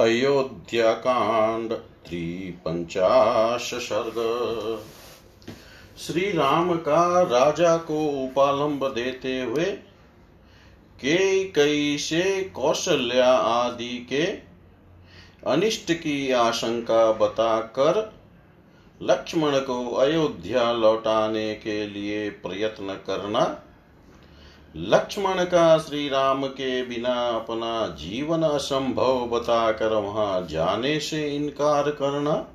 अयोध्याकांड त्रिपंचाश सर्ग श्री राम का राजा को उपालंब देते हुए के कई से कौशल्या आदि के अनिष्ट की आशंका बताकर लक्ष्मण को अयोध्या लौटाने के लिए प्रयत्न करना लक्ष्मण का श्री राम के बिना अपना जीवन असंभव बताकर वहाँ जाने से इनकार करना।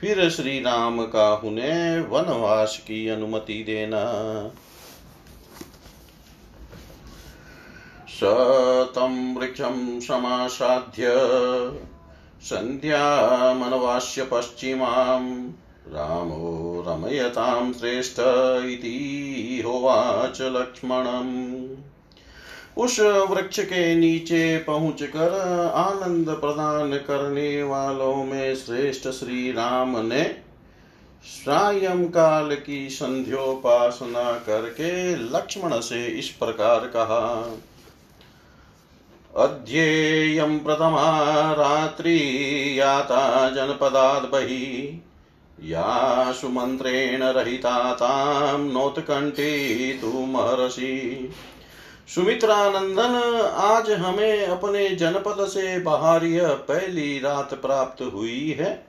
फिर श्री राम का उन्हें वनवास की अनुमति देना। शतं वृक्षं समासाध्य सन्ध्यामनवास्य पश्चिमाम् रामो रमयतां श्रेष्ठ इति होवाच लक्ष्मणम्। उस वृक्ष के नीचे पहुँच कर आनंद प्रदान करने वालों में श्रेष्ठ श्री राम ने सायं काल की संध्योपासना करके लक्ष्मण से इस प्रकार कहा, अध्येयं प्रथमा रात्रि याता जनपदात् बहिः। या सुमन्त्रेण रहिता तां नोत्कण्ठितुमर्हसि सुमित्रानंदन, आज हमें अपने जनपद से बाहर यह पहली रात प्राप्त हुई है,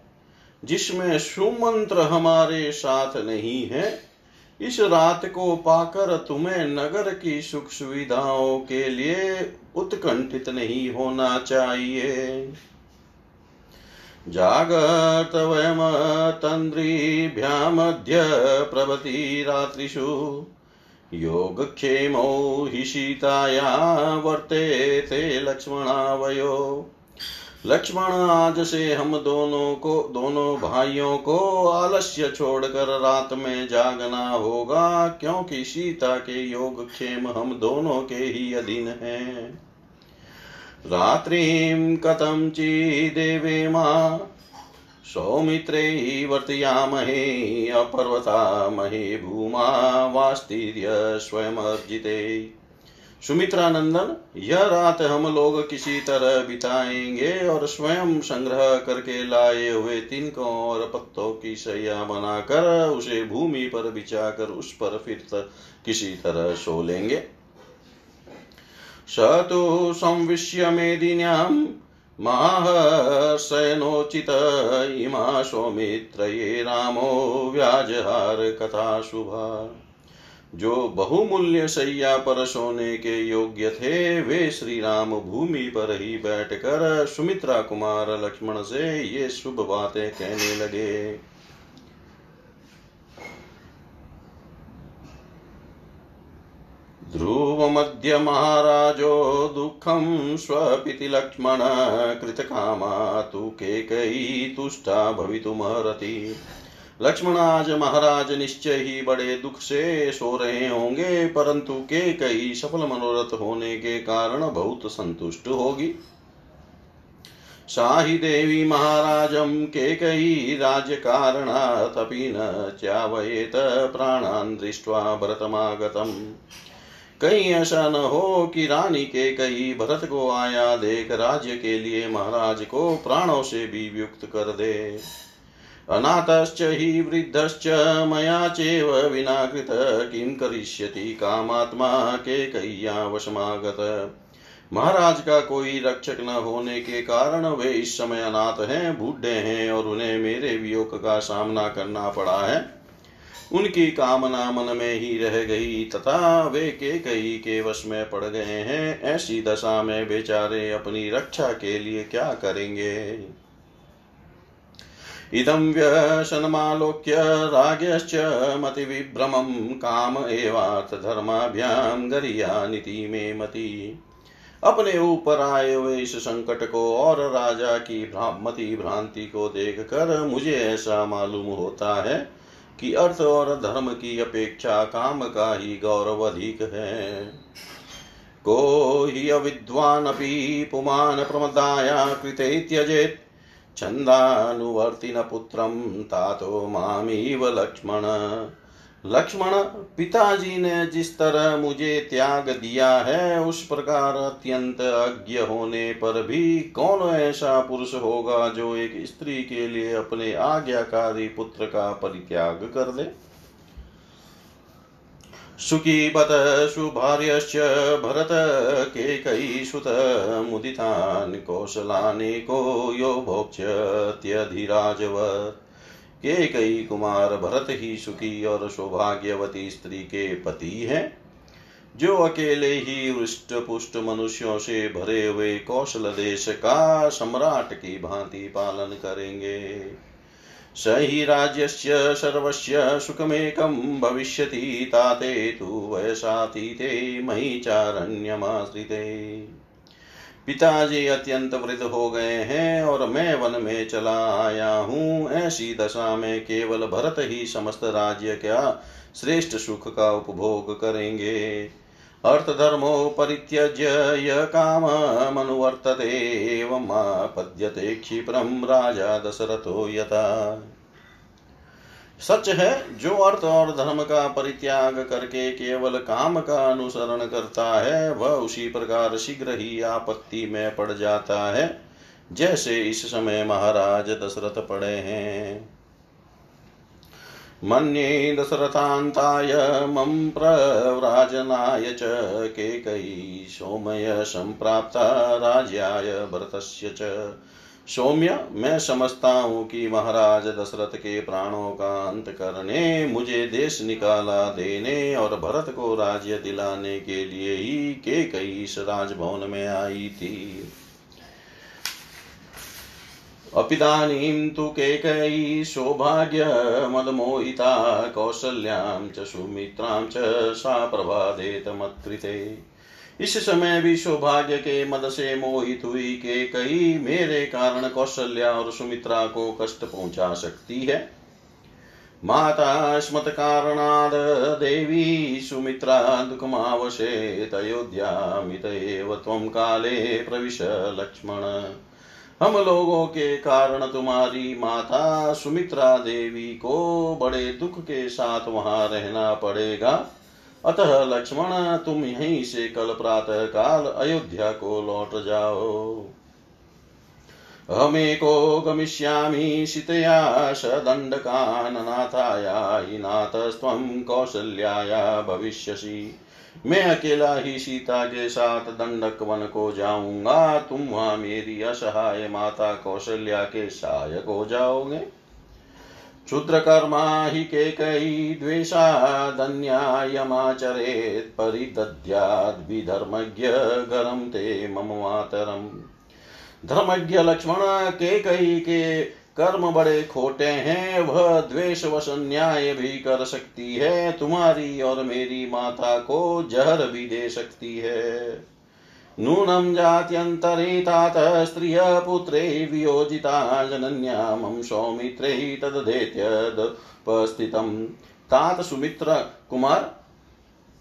जिसमें सुमंत्र हमारे साथ नहीं है। इस रात को पाकर तुम्हें नगर की सुख सुविधाओं के लिए उत्कंठित नहीं होना चाहिए। जागर्त वयमतन्द्रीभ्यामद्य प्रभति रात्रिषु। योगक्षेमौ हि सीताया वर्तेते लक्ष्मणावयो। लक्ष्मण, आज से हम दोनों को, दोनों भाइयों को आलस्य छोड़कर रात में जागना होगा, क्योंकि सीता के योगक्षेम हम दोनों के ही अधीन हैं। रात्रिं कथञ्चिदेवेमा सौमित्रे वर्तयामहे अपर्वतामहे भूमा वास्तिर्य स्वयमर्जिते। सुमित्रानंदन, यह रात हम लोग किसी तरह बिताएँगे और स्वयं संग्रह करके लाए हुए तिनकों और पत्तों की सैया बनाकर उसे भूमि पर बिछाकर उस पर फिर किसी तरह सो लेंगे। स तु संविश्य मेदिन्यां माहर्षयनोचित इमा सौमित्रये रामो व्याजहार कथा शुभा। जो बहुमूल्य शैया पर सोने के योग्य थे, वे श्री राम भूमि पर ही बैठकर सुमित्रा कुमार लक्ष्मण से ये शुभ बातें कहने लगे। ध्रुवमद्य महाराजो दुःखं स्वपिति लक्ष्मण कृतकामा तु केकयी तुष्टा भवितुमर्हति। लक्ष्मण आज महाराज निश्चय ही बड़े दुख से सो रहे होंगे, परंतु के कई सफल मनोरथ होने के कारण बहुत संतुष्ट होगी। साहि देवी महाराजं केकयी राज्यकारणादपि न च्यावयेत प्राणान् दृष्ट्वा भरतमागतम् कहीं ऐसा न हो कि रानी के कई भरत को आया देख राज्य के लिए महाराज को प्राणों से भी युक्त कर दे। अनाथश्च हि वृद्धश्च मया चेव विना कृत किं करिष्यति कामात्मा के कैया वशमागत महाराज का कोई रक्षक न होने के कारण वे इस समय अनाथ हैं, बूढ़े हैं और उन्हें मेरे वियोग का सामना करना पड़ा है। उनकी कामना मन में ही रह गई, तथा वे के कई के वश में पड़ गए हैं। ऐसी दशा में बेचारे अपनी रक्षा के लिए क्या करेंगे? इदं व्यसनमालोक्य राज्ञश्च मतिविभ्रमं काम एवार्थ धर्माभ्यां गरियानिति मे मति। अपने ऊपर आए हुए इस संकट को और राजा की मति भ्रांति को देख कर मुझे ऐसा मालूम होता है कि अर्थ और धर्म की अपेक्षा काम का ही गौरव अधिक है। को हि अविद्वानपि पुमान् प्रमदाया कृते न छन्दानुवर्तिनपुत्रं तातो मामीव लक्ष्मण। लक्ष्मण, पिताजी ने जिस तरह मुझे त्याग दिया है, उस प्रकार अत्यंत अज्ञ होने पर भी कौन ऐसा पुरुष होगा जो एक स्त्री के लिए अपने आज्ञाकारी पुत्र का परित्याग कर दे? सुखीपत सुभार्यश्च भरत केकैसुत मुदितान् कौशलानि को यो भोक्ष्यत्यधिराजवत् के कई कुमार भरत ही सुखी और सौभाग्यवती स्त्री के पति हैं। जो अकेले ही हृष्ट पुष्ट मनुष्यों से भरे हुए कौशल देश का सम्राट की भांति पालन करेंगे। स हि राज्यस्य, सर्वस्य सुखमेकं भविष्यति, ताते तु वयसातीते मयि चारण्यमाश्रिते पिताजी अत्यंत वृद्ध हो गए हैं और मैं वन में चला आया हूँ। ऐसी दशा में केवल भरत ही समस्त राज्य क्या श्रेष्ठ सुख का उपभोग करेंगे। अर्थ धर्मो परित्यज्य य काम मनुवर्तते पद्यते क्षिप्रम राजा दशरथो यथा। सच है, जो अर्थ और धर्म का परित्याग करके केवल काम का अनुसरण करता है, वह उसी प्रकार शीघ्र ही आपत्ति में पड़ जाता है, जैसे इस समय महाराज दशरथ पड़े हैं। मन्ये दशरथान्ताय, मम प्रव्राजनाय च केकयी सोमय सम्प्राप्ता राज्याय भरतस्य च। सौम्य, मैं समझता हूँ कि महाराज दशरथ के प्राणों का अंत करने, मुझे देश निकाला देने और भरत को राज्य दिलाने के लिए ही के कई इस राजभवन में आई थी। अपिदानीं तु केकयी सौभाग्यमदमोहिता कौसल्यां च सुमित्रां च सा प्रभादेत मत्कृते। इस समय भी सौभाग्य के मद से मोहित हुई के कई मेरे कारण कौशल्या और सुमित्रा को कष्ट पहुँचा सकती है। माता स्मत कारणाद देवी सुमित्रा दुःखमावशेत अयोध्यामित एव त्वं काले प्रविश लक्ष्मण। हम लोगों के कारण तुम्हारी माता सुमित्रा देवी को बड़े दुख के साथ वहाँ रहना पड़ेगा। अतः लक्ष्मण, तुम यहीं से कल प्रातः काल अयोध्या को लौट जाओ। अहमेको गमिष्यामि सीतया सदण्डकाननाथाया नाथस्त्वं कौशल्याया भविष्यसि। मैं अकेला ही सीता के साथ दंडक वन को जाऊँगा, तुम वहाँ मेरी असहाय माता कौशल्या के सहायक हो जाओगे। क्षुद्रकर्मा हि केकयी द्वेषादन्यायमाचरेत् परिदद्याद्विधर्मज्ञ गरम ते मम मातरम्। धर्मज्ञ लक्ष्मण केकई के कर्म बड़े खोटे हैं, वह द्वेष वश न्याय भी कर सकती है, तुम्हारी और मेरी माता को जहर भी दे सकती है। नूनं जात्यन्तरे स्त्रियपुत्रे वियोजिता जनन्या मम सौमित्रे तदधेत्यदुपस्थितम् तात सुमित्र कुमार,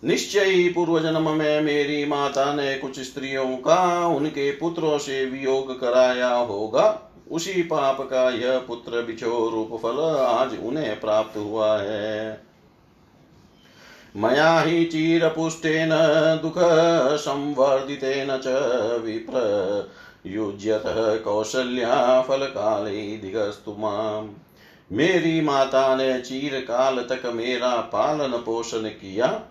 निश्चय पूर्व जन्म में मेरी माता ने कुछ स्त्रियों का उनके पुत्रों से वियोग कराया होगा। उसी पाप का यह पुत्र बिछो रूप फल आज उन्हें प्राप्त हुआ है। मया हि चिरपुष्टेन दुःखसंवर्धितेन च विप्रयुज्यतः कौशल्या फलकाले दिगस्तु माम्। मेरी माता ने चीर काल तक मेरा पालन पोषण किया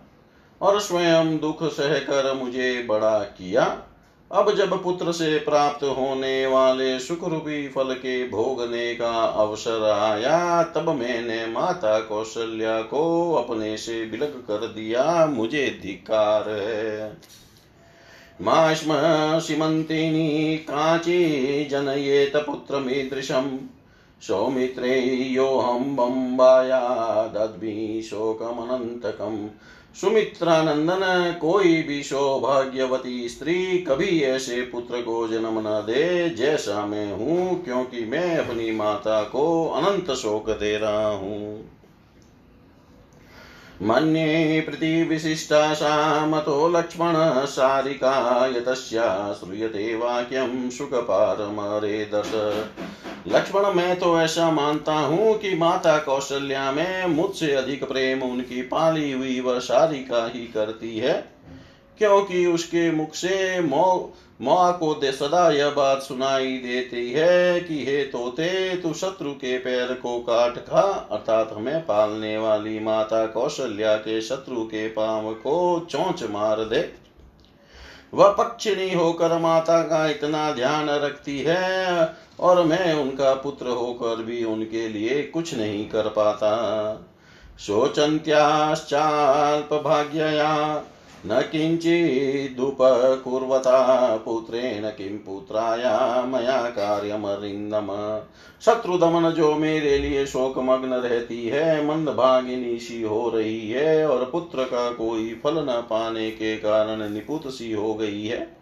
और स्वयं दुख सहकर मुझे बड़ा किया। अब जब पुत्र से प्राप्त होने वाले सुख रूपी फल के भोगने का अवसर आया, तब मैंने माता कौशल्या को अपने से विलग कर दिया, मुझे धिकार है। माश्म सीमंतिनी काची जनयेत पुत्रमीदृशम् सौमित्रे योऽहं बम्बायादद्भि शोकमनन्तकम्। सुमित्रानंदन, कोई भी सौभाग्यवती स्त्री कभी ऐसे पुत्र को जन्म न दे, जैसा मैं हूँ, क्योंकि मैं अपनी माता को अनंत शोक दे रहा हूँ। मन्ये प्रतिविशिष्टा सा मतो लक्ष्मण, सारिका यतस्या श्रूयते वाक्यं सुखपारमरे दश। लक्ष्मण, मैं तो ऐसा मानता हूँ कि माता कौशल्या में मुझसे अधिक प्रेम उनकी पाली हुई वह सारिका ही करती है, क्योंकि उसके मुख से माँ को दे सदा यह बात सुनाई देती है कि हे तोते, तू शत्रु के पैर को काट खा, अर्थात हमें पालने वाली माता कौशल्या के शत्रु के पाव को चोंच मार दे। वह पक्षिणी होकर माता का इतना ध्यान रखती है और मैं उनका पुत्र होकर भी उनके लिए कुछ नहीं कर पाता। शोचन्त्याश्चाल्प भाग्यया न किञ्चिदुपकुर्वता पुत्रेण किं पुत्राया मया कार्यमरिन्दम। शत्रुदमन जो मेरे लिए शोकमग्न रहती है मंद भागिनी सी हो रही है, और पुत्र का कोई फल न पाने के कारण निपुत सी हो गई है।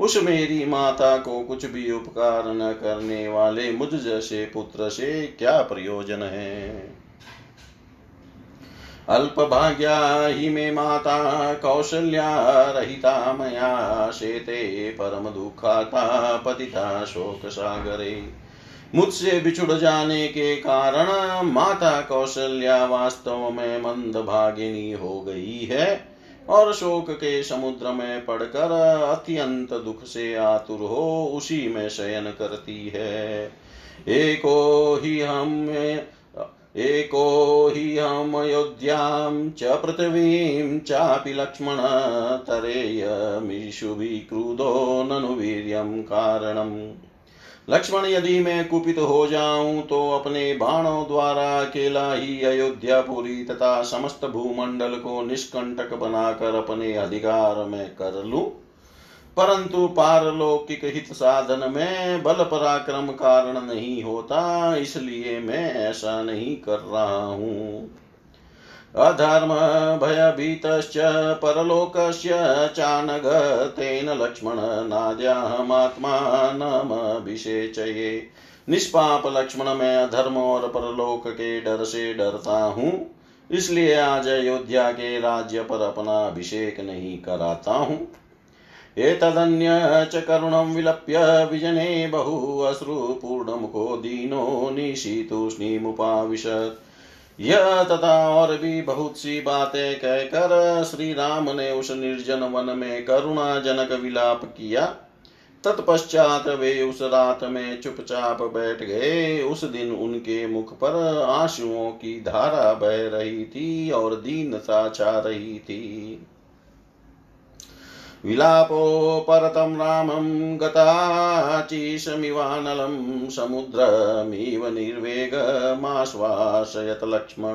उस मेरी माता को कुछ भी उपकार न करने वाले मुझ जैसे पुत्र से क्या प्रयोजन है? अल्पभाग्या हि मे माता कौशल्या रहिता मया शेते परम दुखाता पतिता शोक सागरे मुझसे बिछुड़ जाने के कारण माता कौशल्या वास्तव में मंद भागिनी हो गई है और शोक के समुद्र में पड़कर अत्यंत दुख से आतुर हो उसी में शयन करती है। एको ही हम एको हि हमयोध्यां च पृथिवीं चापि लक्ष्मण तरेयमिषुभिक्रुधो ननु वीर्यं कारणम्। लक्ष्मण यदि मैं कुपित हो जाऊँ तो अपने बाणों द्वारा अकेला ही अयोध्यापुरी तथा समस्त भूमंडल को निष्कंटक बनाकर अपने अधिकार में कर लूँ। परंतु पारलौकिक हित साधन में बल पराक्रम कारण नहीं होता, इसलिए मैं ऐसा नहीं कर रहा हूँ। अधर्म भयभीतश्च परलोक चानग तेन लक्ष्मण नाद्याहमात्मानमभिषेचये निष्पाप लक्ष्मण मैं अधर्म और परलोक के डर से डरता हूँ, इसलिए आज अयोध्या के राज्य पर अपना अभिषेक नहीं कराता हूँ। एतदन्य च करुणं विलप्य विजने बहु अश्रुपूर्णमुखो दीनो निशीतूष्णीमुपाविशत्। यह तथा और भी बहुत सी बातें कहकर श्री राम ने उस निर्जन वन में करुणा जनक विलाप किया। तत्पश्चात वे उस रात में चुपचाप बैठ गए। उस दिन उनके मुख पर आंसुओं की धारा बह रही थी और दीनता छा रही थी। विलापोपरतं रामं गताचीशमिवानलं समुद्रमिव निर्वेगमाश्वासयत लक्ष्मण।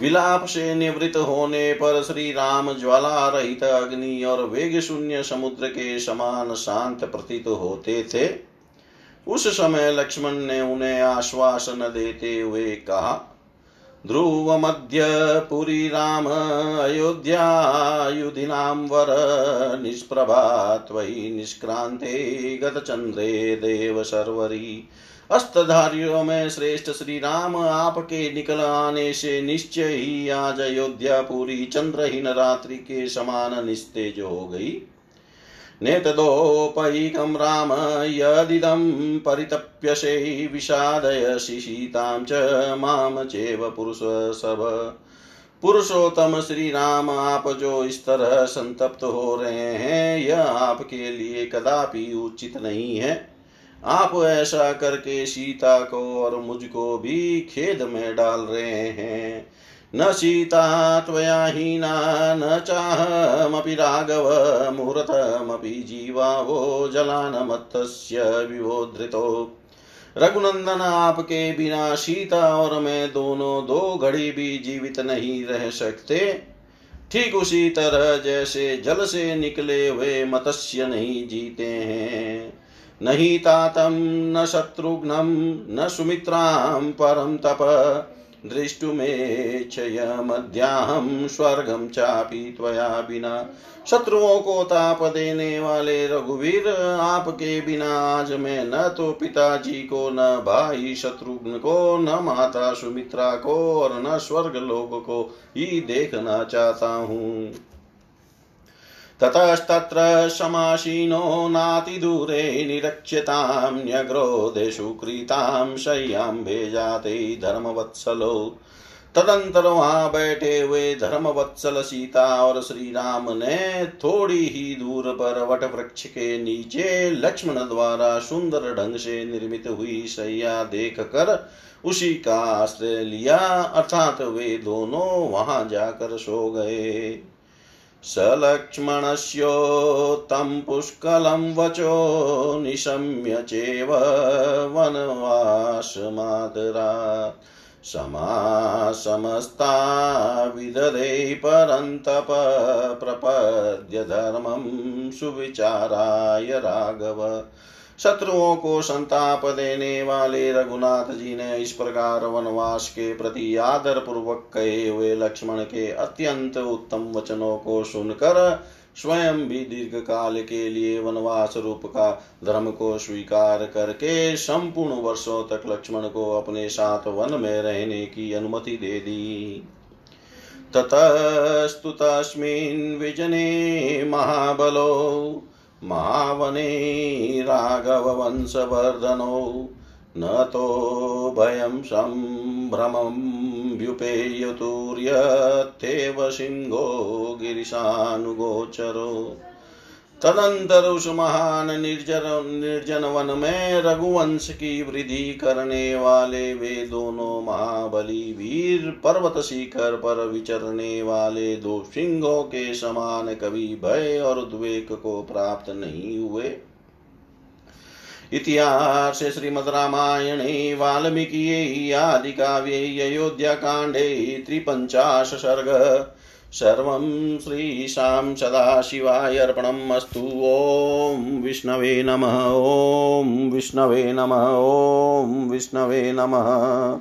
विलाप से निवृत्त होने पर श्री राम ज्वाला रहित अग्नि और वेग शून्य समुद्र के समान शांत प्रतीत होते थे। उस समय लक्ष्मण ने उन्हें आश्वासन देते हुए कहा ध्रुवमद्य पुरी राम, अयोध्यायुधिनां वर, निष्प्रभा त्वयि निष्क्रान्ते गतचन्द्रे देव अस्तधारियों में श्रेष्ठ श्री राम आपके निकल आने से निश्चय ही आज अयोध्या पूरी चंद्रहीन रात्रि के समान निस्तेज हो गई। नेतदोपैकं राम यदिदं परितप्यसे विषादयसि सीतां च माँ चेव पुरुषसभ पुरुषोत्तम श्री राम आप जो इस तरह संतप्त हो रहे हैं, यह आपके लिए कदापि उचित नहीं है। आप ऐसा करके सीता को और मुझको भी खेद में डाल रहे हैं। न सीता त्वया हीना न चाहमपि राघव मुहूर्तमपि जीवावो जलानमत्तस्य विवोधृतो रघुनंदन आपके बिना सीता और मैं दोनों दो घड़ी भी जीवित नहीं रह सकते। ठीक उसी तरह जैसे जल से निकले हुए मत्स्य नहीं जीते हैं। नहीं तातम, न शत्रुघ्नम, न सुमित्रां परम तप दृष्टुमेच्छयमध्याहं स्वर्गम चापी त्वया बिना शत्रुओं को ताप देने वाले रघुवीर आपके बिना आज मैं न तो पिताजी को, न भाई शत्रुघ्न को, न माता सुमित्रा को और न स्वर्ग लोग को ही देखना चाहता हूँ। ततस्तत्र समासीनो नातिदूरे निरक्ष्यतां न्यग्रोदेषु क्रीतां शय्यां भेजाते धर्मवत्सलो। तदंतर वहाँ बैठे हुए धर्म वत्सल सीता और श्री राम ने थोड़ी ही दूर पर वट वृक्ष के नीचे लक्ष्मण द्वारा सुंदर ढंग से निर्मित हुई शैया देख कर उसी का आश्रय लिया, अर्थात वे दोनों वहाँ जाकर सो गए। सलक्ष्मणस्योत्तं पुष्कलं वचो निशम्य चेव वनवासमादरात्। समासमस्ता विदधे परन्तप प्रपद्य धर्मं सुविचाराय राघव। शत्रुओं को संताप देने वाले रघुनाथ जी ने इस प्रकार वनवास के प्रति आदर पूर्वक कहे हुए लक्ष्मण के अत्यंत उत्तम वचनों को सुनकर स्वयं भी दीर्घ काल के लिए वनवास रूप का धर्म को स्वीकार करके संपूर्ण वर्षों तक लक्ष्मण को अपने साथ वन में रहने की अनुमति दे दी। ततस्तु तस्मिन् विजने महाबलो महावने राघववंशवर्धनो न तो भयं सम्भ्रमं व्युपेयतुर्यथेव सिंहो गिरिशानुगोचरो। तदंतर उस महान निर्जन निर्जन वन में रघुवंश की वृद्धि करने वाले वे दोनों महाबली वीर पर्वत शिखर पर विचरने वाले दो सिंहों के समान कभी भय और उद्वेग को प्राप्त नहीं हुए। इतिहास श्रीमद् रामायणे, वाल्मीकियै आदिकाव्ये अयोध्याकाण्डे त्रिपञ्चाश सर्ग सर्वं श्रीशां सदाशिवाय अर्पणम् अस्तु। ॐ विष्णवे नमः। ॐ विष्णवे नमः। ॐ विष्णवे नमः।